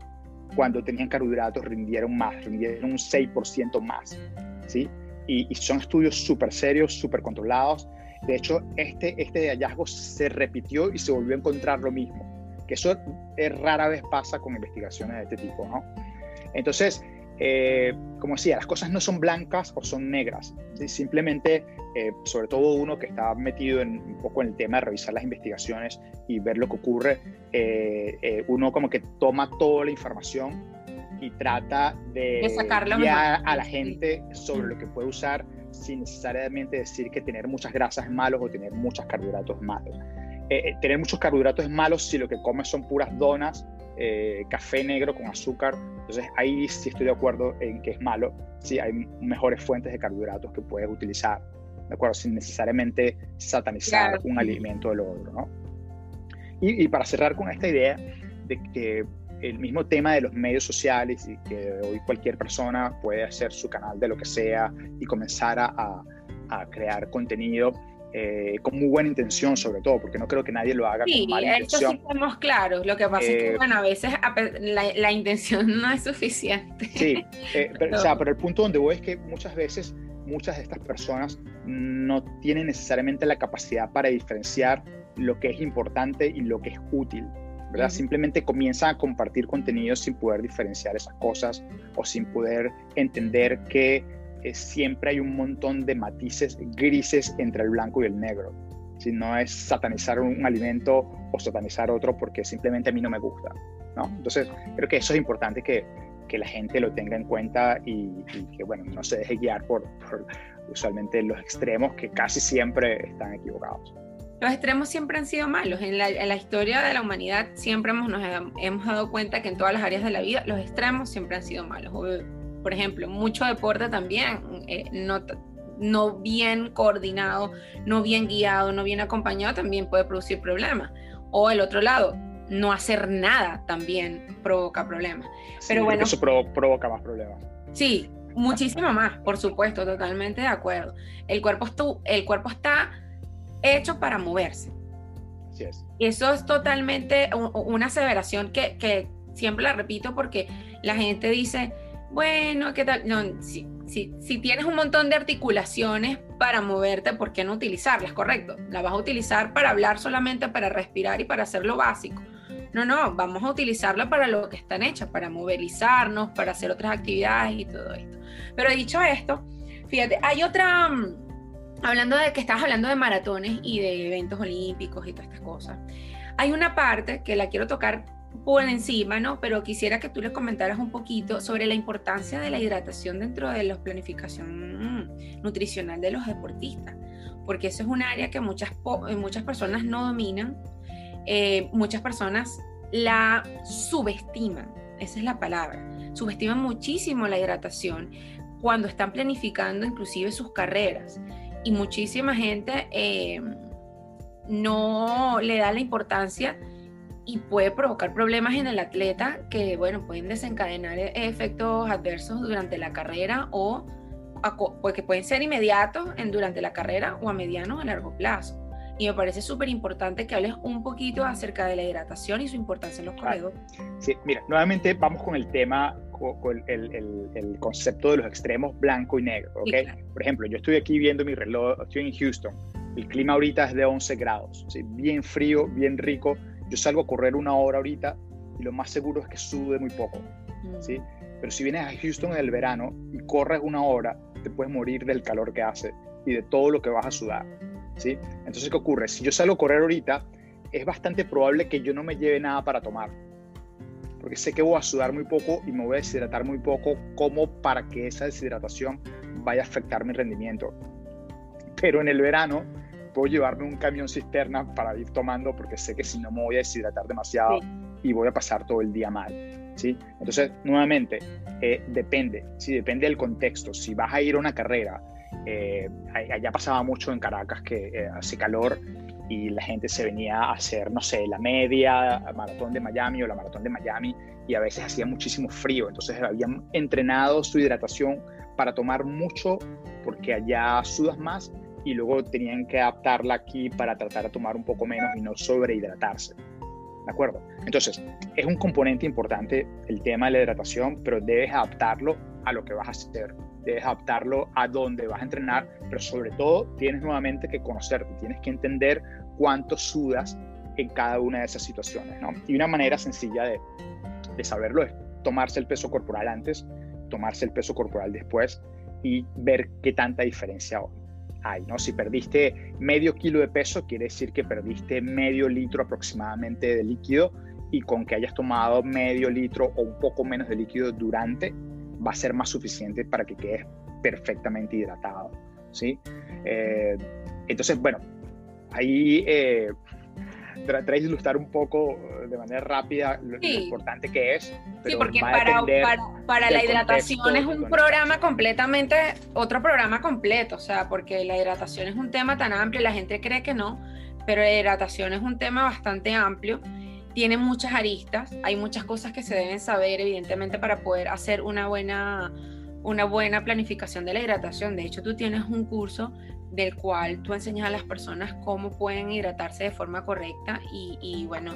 cuando tenían carbohidratos rindieron más, rindieron un 6% más, ¿sí? Y, y son estudios súper serios, súper controlados, de hecho, este, este hallazgo se repitió y se volvió a encontrar lo mismo, que eso es, rara vez pasa con investigaciones de este tipo. ¿no? Entonces, eh, como decía, las cosas no son blancas o son negras. Simplemente, eh, sobre todo uno que está metido en, un poco en el tema de revisar las investigaciones y ver lo que ocurre, eh, uno como que toma toda la información y trata de, de guiar a la gente sobre lo que puede usar sin necesariamente decir que tener muchas grasas es malo o tener muchos carbohidratos es malo. Eh, eh, tener muchos carbohidratos es malo si lo que comes son puras donas, eh, café negro con azúcar. Entonces ahí sí estoy de acuerdo en que es malo. Sí, hay mejores fuentes de carbohidratos que puedes utilizar, ¿de acuerdo? Sin necesariamente satanizar un alimento del otro, ¿no? Y, y para cerrar con esta idea de que el mismo tema de los medios sociales y que hoy cualquier persona puede hacer su canal de lo que sea y comenzar a, a, crear contenido eh, con muy buena intención sobre todo, porque no creo que nadie lo haga con mala intención. Sí, estamos claros. Lo que pasa es que, eh, bueno, a veces la, la, intención no es suficiente. Sí, eh, pero, o sea, pero el punto donde voy es que muchas veces muchas de estas personas no tienen necesariamente la capacidad para diferenciar lo que es importante y lo que es útil. Simplemente comienzan a compartir contenido sin poder diferenciar esas cosas o sin poder entender que eh, siempre hay un montón de matices grises entre el blanco y el negro. Si no es satanizar un alimento o satanizar otro porque simplemente a mí no me gusta. ¿no? Entonces, creo que eso es importante que, que la gente lo tenga en cuenta y, que, bueno, no se deje guiar por, por usualmente los extremos que casi siempre están equivocados. Los extremos siempre han sido malos. En la, historia de la humanidad siempre hemos, nos hemos dado cuenta que en todas las áreas de la vida los extremos siempre han sido malos. Por ejemplo, mucho deporte también, eh, no, no bien coordinado, no bien guiado, no bien acompañado, también puede producir problemas. O el otro lado, no hacer nada también provoca problemas. Pero bueno, eso provoca más problemas. Sí, muchísimo más, por supuesto, totalmente de acuerdo. El cuerpo, el cuerpo está hecho para moverse. Eso es totalmente una aseveración que, siempre la repito porque la gente dice, bueno, ¿qué tal? No, si, si, tienes un montón de articulaciones para moverte, ¿por qué no utilizarlas? Correcto. La vas a utilizar para hablar solamente, para respirar y para hacer lo básico. No, no, vamos a utilizarla para lo que están hechas, para movilizarnos, para hacer otras actividades y todo esto. Pero dicho esto, fíjate, hay otra, mm, hablando de que estás hablando de maratones y de eventos olímpicos y todas estas cosas, hay una parte que la quiero tocar por encima, ¿no? Pero quisiera que tú les comentaras un poquito sobre la importancia de la hidratación dentro de la planificación mm, nutricional de los deportistas, porque eso es un área que muchas, eh, muchas personas no dominan, eh, muchas personas la subestiman, esa es la palabra, subestiman muchísimo la hidratación cuando están planificando inclusive sus carreras y muchísima gente eh, no le da la importancia y puede provocar problemas en el atleta que, bueno, pueden desencadenar e-, efectos adversos durante la carrera o pues, que pueden ser inmediatos en, durante la carrera o a mediano o a largo plazo. Y me parece súper importante que hables un poquito acerca de la hidratación y su importancia en los corredores. Sí, mira, nuevamente vamos con el tema, con el, el, concepto de los extremos blanco y negro, ¿ok? Por ejemplo, yo estoy aquí viendo mi reloj, estoy en Houston, el clima ahorita es de 11 grados, ¿sí? bien frío, bien rico, yo salgo a correr una hora ahorita y lo más seguro es que sude muy poco, mm. ¿sí? Pero si vienes a Houston en el verano y corres una hora, te puedes morir del calor que hace y de todo lo que vas a sudar, ¿sí? Entonces, ¿qué ocurre? Si yo salgo a correr ahorita, es bastante probable que yo no me lleve nada para tomar, porque sé que voy a sudar muy poco y me voy a deshidratar muy poco, como para que esa deshidratación vaya a afectar mi rendimiento. Pero en el verano, puedo llevarme un camión cisterna para ir tomando porque sé que si no me voy a deshidratar demasiado y voy a pasar todo el día mal. ¿sí? Entonces, nuevamente, eh, depende, ¿sí? depende del contexto. Si vas a ir a una carrera, eh, allá pasaba mucho en Caracas que eh, hace calor y la gente se venía a hacer, no sé, la media maratón de Miami o la maratón de Miami y a veces hacía muchísimo frío. Entonces habían entrenado su hidratación para tomar mucho porque allá sudas más y luego tenían que adaptarla aquí para tratar de tomar un poco menos y no sobrehidratarse. ¿De acuerdo? Entonces, es un componente importante el tema de la hidratación, pero debes adaptarlo a lo que vas a hacer, debes adaptarlo a dónde vas a entrenar, pero sobre todo tienes nuevamente que conocerte, tienes que entender cuánto sudas en cada una de esas situaciones. ¿no? Y una manera sencilla de, de saberlo es tomarse el peso corporal antes, tomarse el peso corporal después y ver qué tanta diferencia hay, ¿no? Si perdiste medio kilo de peso, quiere decir que perdiste medio litro aproximadamente de líquido y con que hayas tomado medio litro o un poco menos de líquido durante, va a ser más suficiente para que quedes perfectamente hidratado, ¿sí? Eh, entonces, bueno, ahí eh, traté de ilustrar un poco eh, de manera rápida lo, importante que es. sí, porque para, para, la hidratación es un programa completamente, otro programa completo, o sea, porque la hidratación es un tema tan amplio, la gente cree que no, pero la hidratación es un tema bastante amplio, tiene muchas aristas, hay muchas cosas que se deben saber, evidentemente, para poder hacer una buena una buena planificación de la hidratación. De hecho, tú tienes un curso del cual tú enseñas a las personas cómo pueden hidratarse de forma correcta y, bueno,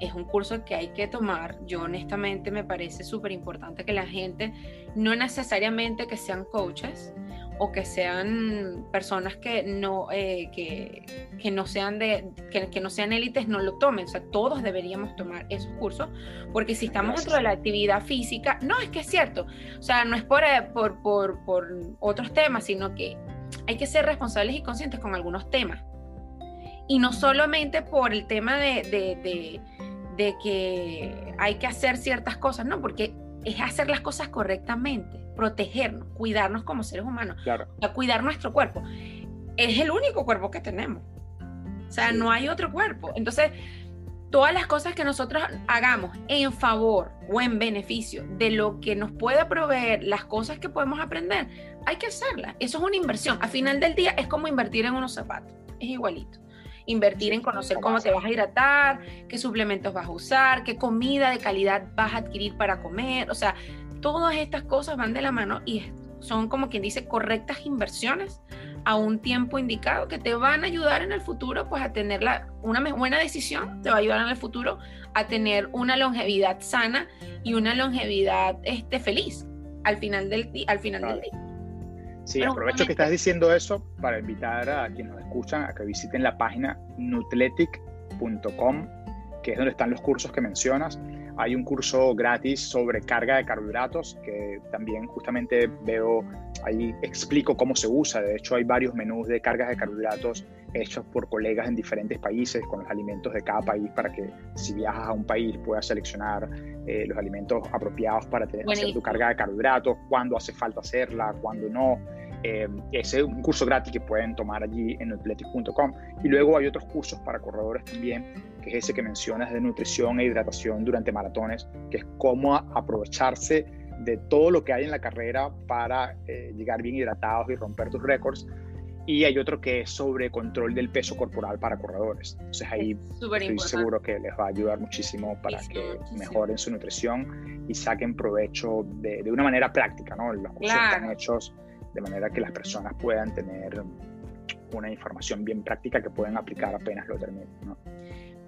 es un curso que hay que tomar. Yo honestamente me parece súper importante que la gente, no necesariamente que sean coaches o que sean personas que no, eh, que, no sean de, que, no sean élites, no lo tomen. O sea, todos deberíamos tomar esos cursos, porque si estamos dentro de la actividad física, no, es que es cierto. O sea, no es por, eh, por, por, por otros temas, sino que hay que ser responsables y conscientes con algunos temas. Y no solamente por el tema de, que hay que hacer ciertas cosas, no, porque es hacer las cosas correctamente, protegernos, cuidarnos como seres humanos, claro. cuidar nuestro cuerpo. Es el único cuerpo que tenemos. O sea, no hay otro cuerpo. Entonces, todas las cosas que nosotros hagamos en favor o en beneficio de lo que nos pueda proveer, las cosas que podemos aprender, hay que hacerlas. Eso es una inversión. Al final del día es como invertir en unos zapatos. Es igualito. Invertir en conocer cómo te vas a hidratar, qué suplementos vas a usar, qué comida de calidad vas a adquirir para comer. O sea, todas estas cosas van de la mano y son como quien dice correctas inversiones a un tiempo indicado que te van a ayudar en el futuro pues a tener la, una buena decisión, te va a ayudar en el futuro a tener una longevidad sana y una longevidad este, feliz al final del, al final del día. Sí, aprovecho que estás diciendo eso para invitar a quienes nos escuchan a que visiten la página nutletic.com, que es donde están los cursos que mencionas. Hay un curso gratis sobre carga de carbohidratos que también justamente veo, ahí explico cómo se usa. De hecho, hay varios menús de cargas de carbohidratos hechos por colegas en diferentes países con los alimentos de cada país para que si viajas a un país puedas seleccionar eh, los alimentos apropiados para tener, hacer tu carga de carbohidratos, cuándo hace falta hacerla, cuándo no. Eh, ese es un curso gratis que pueden tomar allí en athletic.com. Y luego hay otros cursos para corredores también, que es ese que mencionas de nutrición e hidratación durante maratones, que es cómo aprovecharse de todo lo que hay en la carrera para eh, llegar bien hidratados y romper tus récords. Y hay otro que es sobre control del peso corporal para corredores. Entonces ahí estoy seguro que les va a ayudar muchísimo para que mejoren su nutrición y saquen provecho de, de una manera práctica, ¿no? Los cursos están hechos de manera que las personas puedan tener una información bien práctica que pueden aplicar apenas lo terminen.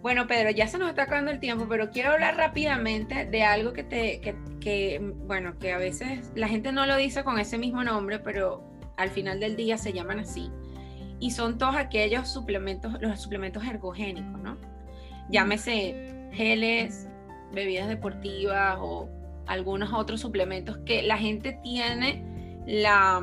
Bueno, Pedro, ya se nos está acabando el tiempo, pero quiero hablar rápidamente de algo que te, que, bueno, que a veces la gente no lo dice con ese mismo nombre, pero al final del día se llaman así. Y son todos aquellos suplementos, los suplementos ergogénicos, ¿no? Llámese geles, bebidas deportivas o algunos otros suplementos que la gente tiene la,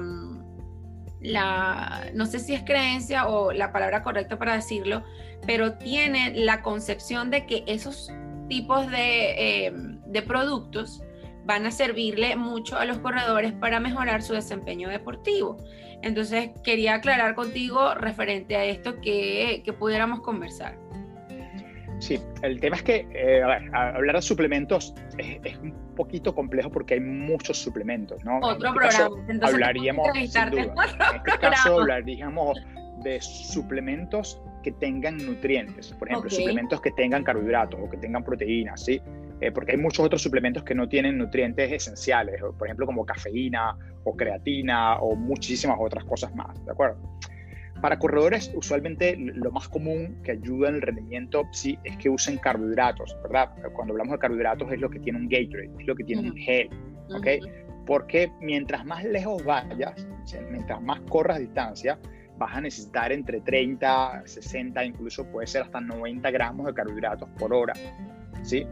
la, no sé si es creencia o la palabra correcta para decirlo, pero tiene la concepción de que esos tipos de, em, de productos van a servirle mucho a los corredores para mejorar su desempeño deportivo. Entonces, quería aclarar contigo referente a esto que, que pudiéramos conversar. Sí, el tema es que, eh, hablar de suplementos es, un poquito complejo porque hay muchos suplementos, ¿no? Otro este programa. Entonces, hablaríamos, sin duda, en este caso hablaríamos de suplementos que tengan nutrientes, por ejemplo, suplementos que tengan carbohidratos o que tengan proteínas, ¿sí? Eh, porque hay muchos otros suplementos que no tienen nutrientes esenciales, por ejemplo, como cafeína o creatina o muchísimas otras cosas más, ¿de acuerdo? Para corredores, usualmente lo más común que ayuda en el rendimiento sí, es que usen carbohidratos, ¿verdad? Cuando hablamos de carbohidratos es lo que tiene un Gatorade, es lo que tiene un gel, ¿ok? Porque mientras más lejos vayas, mientras más corras distancia, vas a necesitar entre 30, 60, incluso puede ser hasta 90 gramos de carbohidratos por hora, ¿sí?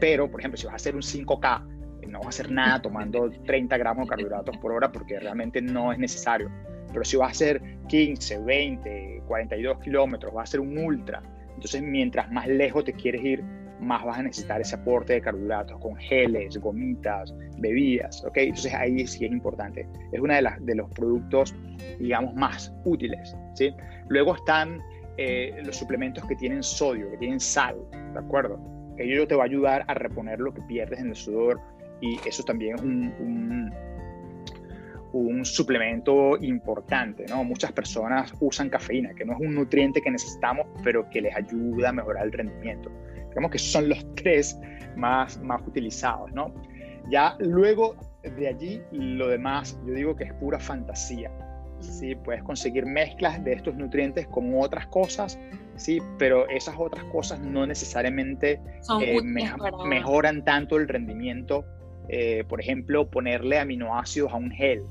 Pero, por ejemplo, si vas a hacer un 5K, no vas a hacer nada tomando 30 gramos de carbohidratos por hora porque realmente no es necesario. Pero si va a ser 15, 20, 42 kilómetros, va a ser un ultra. Entonces, mientras más lejos te quieres ir, más vas a necesitar ese aporte de carbohidratos con geles, gomitas, bebidas, ¿ok? Entonces ahí sí es importante. Es uno de, las, de los productos, digamos, más útiles, ¿sí? Luego están eh, los suplementos que tienen sodio, que tienen sal, ¿de acuerdo? Ello te va a ayudar a reponer lo que pierdes en el sudor y eso también es un un suplemento importante, ¿no? Muchas personas usan cafeína, que no es un nutriente que necesitamos, pero que les ayuda a mejorar el rendimiento. Digamos que son los tres más, más utilizados, ¿no? Ya luego de allí, lo demás, yo digo que es pura fantasía. Sí, puedes conseguir mezclas de estos nutrientes con otras cosas, sí, pero esas otras cosas no necesariamente eh, mejoran tanto el rendimiento. Eh, por ejemplo, ponerle aminoácidos a un gel,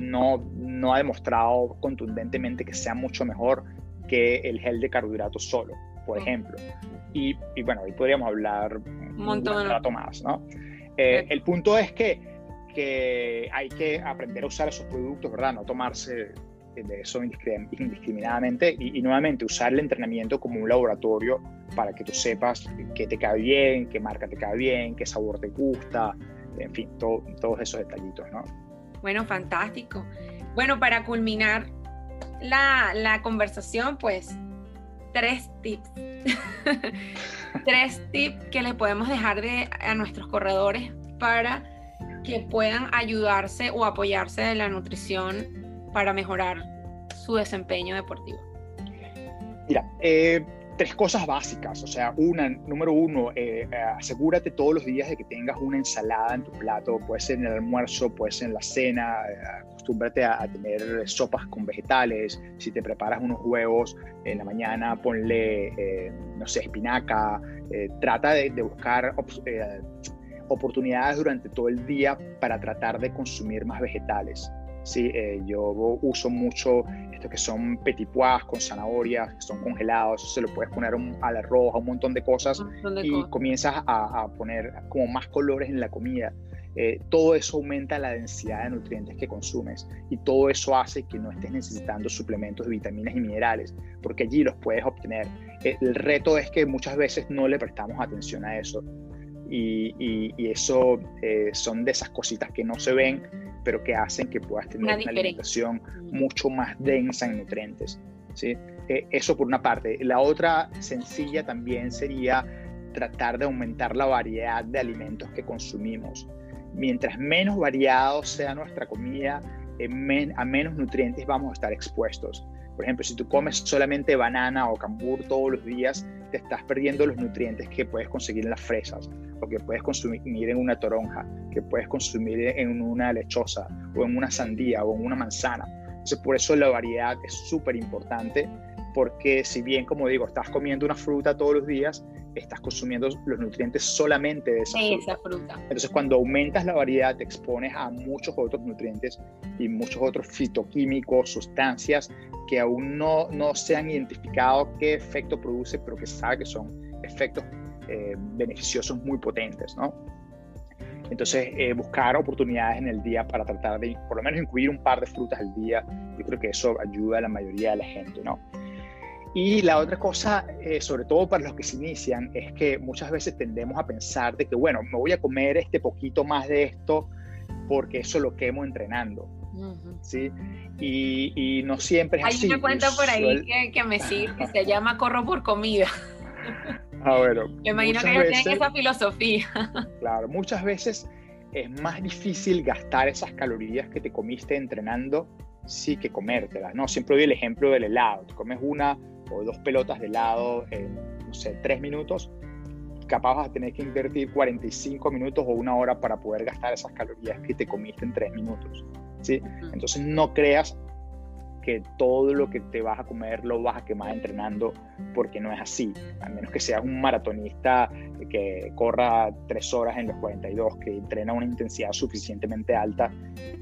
no, no ha demostrado contundentemente que sea mucho mejor que el gel de carbohidratos solo, por ejemplo. Y, y, bueno, ahí podríamos hablar un, montón rato más, ¿no? Eh, el punto es que, que hay que aprender a usar esos productos, ¿verdad? No tomarse de eso indiscriminadamente y, y, nuevamente usar el entrenamiento como un laboratorio para que tú sepas qué te cae bien, qué marca te cae bien, qué sabor te gusta, en fin, todos esos detallitos, ¿no? Bueno, fantástico. Bueno, para culminar la, conversación, pues tres tips. tres tips que le podemos dejar de, a nuestros corredores para que puedan ayudarse o apoyarse de la nutrición para mejorar su desempeño deportivo. Mira, eh, tres cosas básicas. O sea, una, número uno, eh, eh, asegúrate todos los días de que tengas una ensalada en tu plato. Puede ser en el almuerzo, puede ser en la cena. Eh, acostúmbrate a, tener sopas con vegetales. Si te preparas unos huevos en la mañana, ponle, no sé, espinaca. trata de, de buscar oportunidades durante todo el día para tratar de consumir más vegetales. Sí, eh, yo uso mucho estos que son petit pois con zanahorias, que son congelados, se lo puedes poner al arroz, a un montón de cosas y comienzas a, poner como más colores en la comida. Eh, todo eso aumenta la densidad de nutrientes que consumes y todo eso hace que no estés necesitando suplementos de vitaminas y minerales, porque allí los puedes obtener. Eh, el reto es que muchas veces no le prestamos atención a eso y, eso son de esas cositas que no se ven pero que hacen que puedas tener una, alimentación mm. mucho más densa en nutrientes. ¿sí? Eh, eso por una parte. La otra sencilla también sería tratar de aumentar la variedad de alimentos que consumimos. Mientras menos variado sea nuestra comida, a menos nutrientes vamos a estar expuestos. Por ejemplo, si tú comes solamente banana o cambur todos los días, te estás perdiendo los nutrientes que puedes conseguir en las fresas, o que puedes consumir en una toronja, que puedes consumir en una lechosa, o en una sandía, o en una manzana. Entonces, por eso la variedad es súper importante, porque si bien, como digo, estás comiendo una fruta todos los días, estás consumiendo los nutrientes solamente de esa, fruta. Entonces, cuando aumentas la variedad, te expones a muchos otros nutrientes y muchos otros fitoquímicos, sustancias que aún no, no se han identificado qué efecto produce, pero que se sabe que son efectos eh, beneficiosos muy potentes, ¿no? Entonces, eh, buscar oportunidades en el día para tratar de, por lo menos, incluir un par de frutas al día, yo creo que eso ayuda a la mayoría de la gente, ¿no? Y la otra cosa, eh, sobre todo para los que se inician, es que muchas veces tendemos a pensar de que, bueno, me voy a comer este poquito más de esto porque eso lo quemo entrenando. ¿sí? Y, no siempre es así. Hay una cuenta por ahí que, me sigue que se llama Corro por Comida. Ah, bueno. Me imagino que ellos tienen esa filosofía. Claro, muchas veces es más difícil gastar esas calorías que te comiste entrenando sí que comértelas, ¿no? Siempre doy el ejemplo del helado. Te comes una o dos pelotas de helado en, no sé, tres minutos, capaz vas a tener que invertir 45 minutos o una hora para poder gastar esas calorías que te comiste en tres minutos. ¿sí? Entonces no creas que todo lo que te vas a comer lo vas a quemar entrenando, porque no es así. A menos que seas un maratonista que corra tres horas en los 42, que entrena una intensidad suficientemente alta,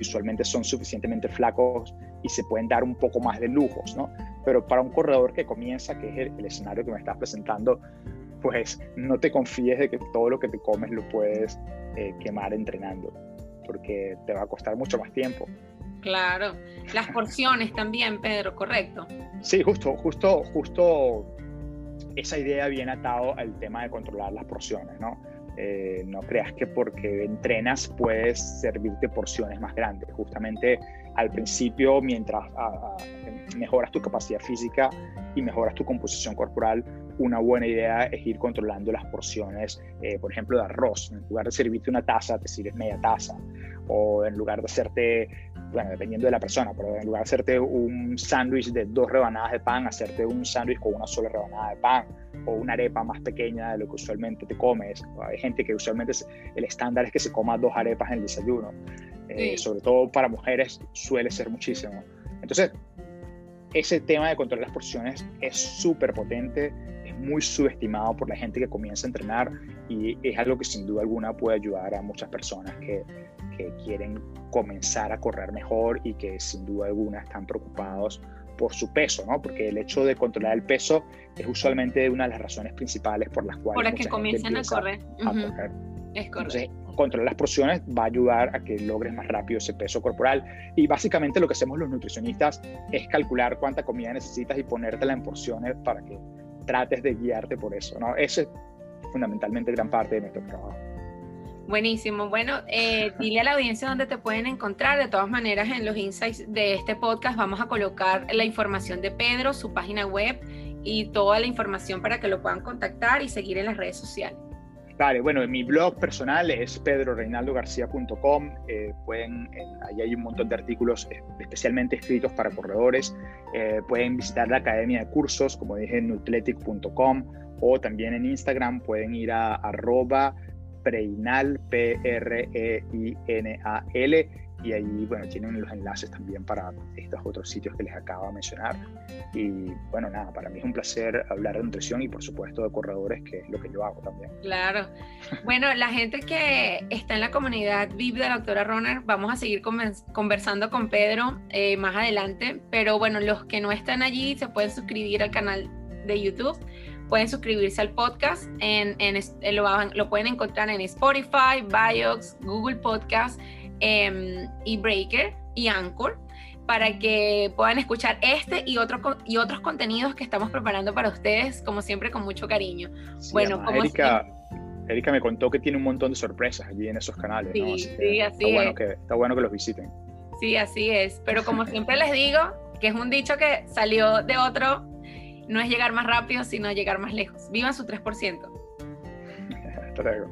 usualmente son suficientemente flacos y se pueden dar un poco más de lujos, ¿no? Pero para un corredor que comienza, que es el, escenario que me estás presentando, pues no te confíes de que todo lo que te comes lo puedes eh, quemar entrenando, porque te va a costar mucho más tiempo. Claro, las porciones también, Pedro, correcto. Sí, justo, justo, justo esa idea viene atado al tema de controlar las porciones, ¿no? Eh, no creas que porque entrenas puedes servirte porciones más grandes. Justamente al principio, mientras mejoras tu capacidad física y mejoras tu composición corporal, una buena idea es ir controlando las porciones, eh, por ejemplo, de arroz. En lugar de servirte una taza, te sirves media taza. O en lugar de hacerte bueno, dependiendo de la persona, pero en lugar de hacerte un sándwich de dos rebanadas de pan, hacerte un sándwich con una sola rebanada de pan o una arepa más pequeña de lo que usualmente te comes. Hay gente que usualmente el estándar es que se coma dos arepas en el desayuno. Eh, sobre todo para mujeres suele ser muchísimo. Entonces, ese tema de controlar las porciones es súper potente, es muy subestimado por la gente que comienza a entrenar y es algo que sin duda alguna puede ayudar a muchas personas que, que quieren comenzar a correr mejor y que sin duda alguna están preocupados por su peso, ¿no? Porque el hecho de controlar el peso es usualmente una de las razones principales por las cuales... Por que comienzan a correr. a correr. Es correcto. Entonces, controlar las porciones va a ayudar a que logres más rápido ese peso corporal. Y básicamente lo que hacemos los nutricionistas es calcular cuánta comida necesitas y ponértela en porciones para que trates de guiarte por eso, ¿no? Ese es fundamentalmente gran parte de nuestro trabajo. Buenísimo. Bueno, eh, dile a la audiencia dónde te pueden encontrar. De todas maneras, en los insights de este podcast vamos a colocar la información de Pedro, su página web y toda la información para que lo puedan contactar y seguir en las redes sociales. Vale, bueno, mi blog personal es pedroreinaldogarcia.com. Eh, pueden, ahí hay un montón de artículos especialmente escritos para corredores. Eh, pueden visitar la academia de cursos, como dije, en nutletic.com o también en Instagram pueden ir a arroba Preinal, P-R-E-I-N-A-L, y ahí, bueno, tienen los enlaces también para estos otros sitios que les acabo de mencionar. Y bueno, nada, para mí es un placer hablar de nutrición y por supuesto de corredores, que es lo que yo hago también. Claro. Bueno, la gente que está en la comunidad VIP de la doctora Roner, vamos a seguir conversando con Pedro eh, más adelante, pero bueno, los que no están allí se pueden suscribir al canal de YouTube pueden suscribirse al podcast, en, en, lo, lo, pueden encontrar en Spotify, Biox, Google Podcast Em, y Breaker y Anchor para que puedan escuchar este y, otro, y otros contenidos que estamos preparando para ustedes, como siempre, con mucho cariño. bueno, como Erika, Erika me contó que tiene un montón de sorpresas allí en esos canales. Sí, sí, así está Bueno que, está bueno que los visiten. Sí, así es. Pero como siempre les digo, que es un dicho que salió de otro, no es llegar más rápido, sino llegar más lejos. Vivan su 3%. Hasta luego.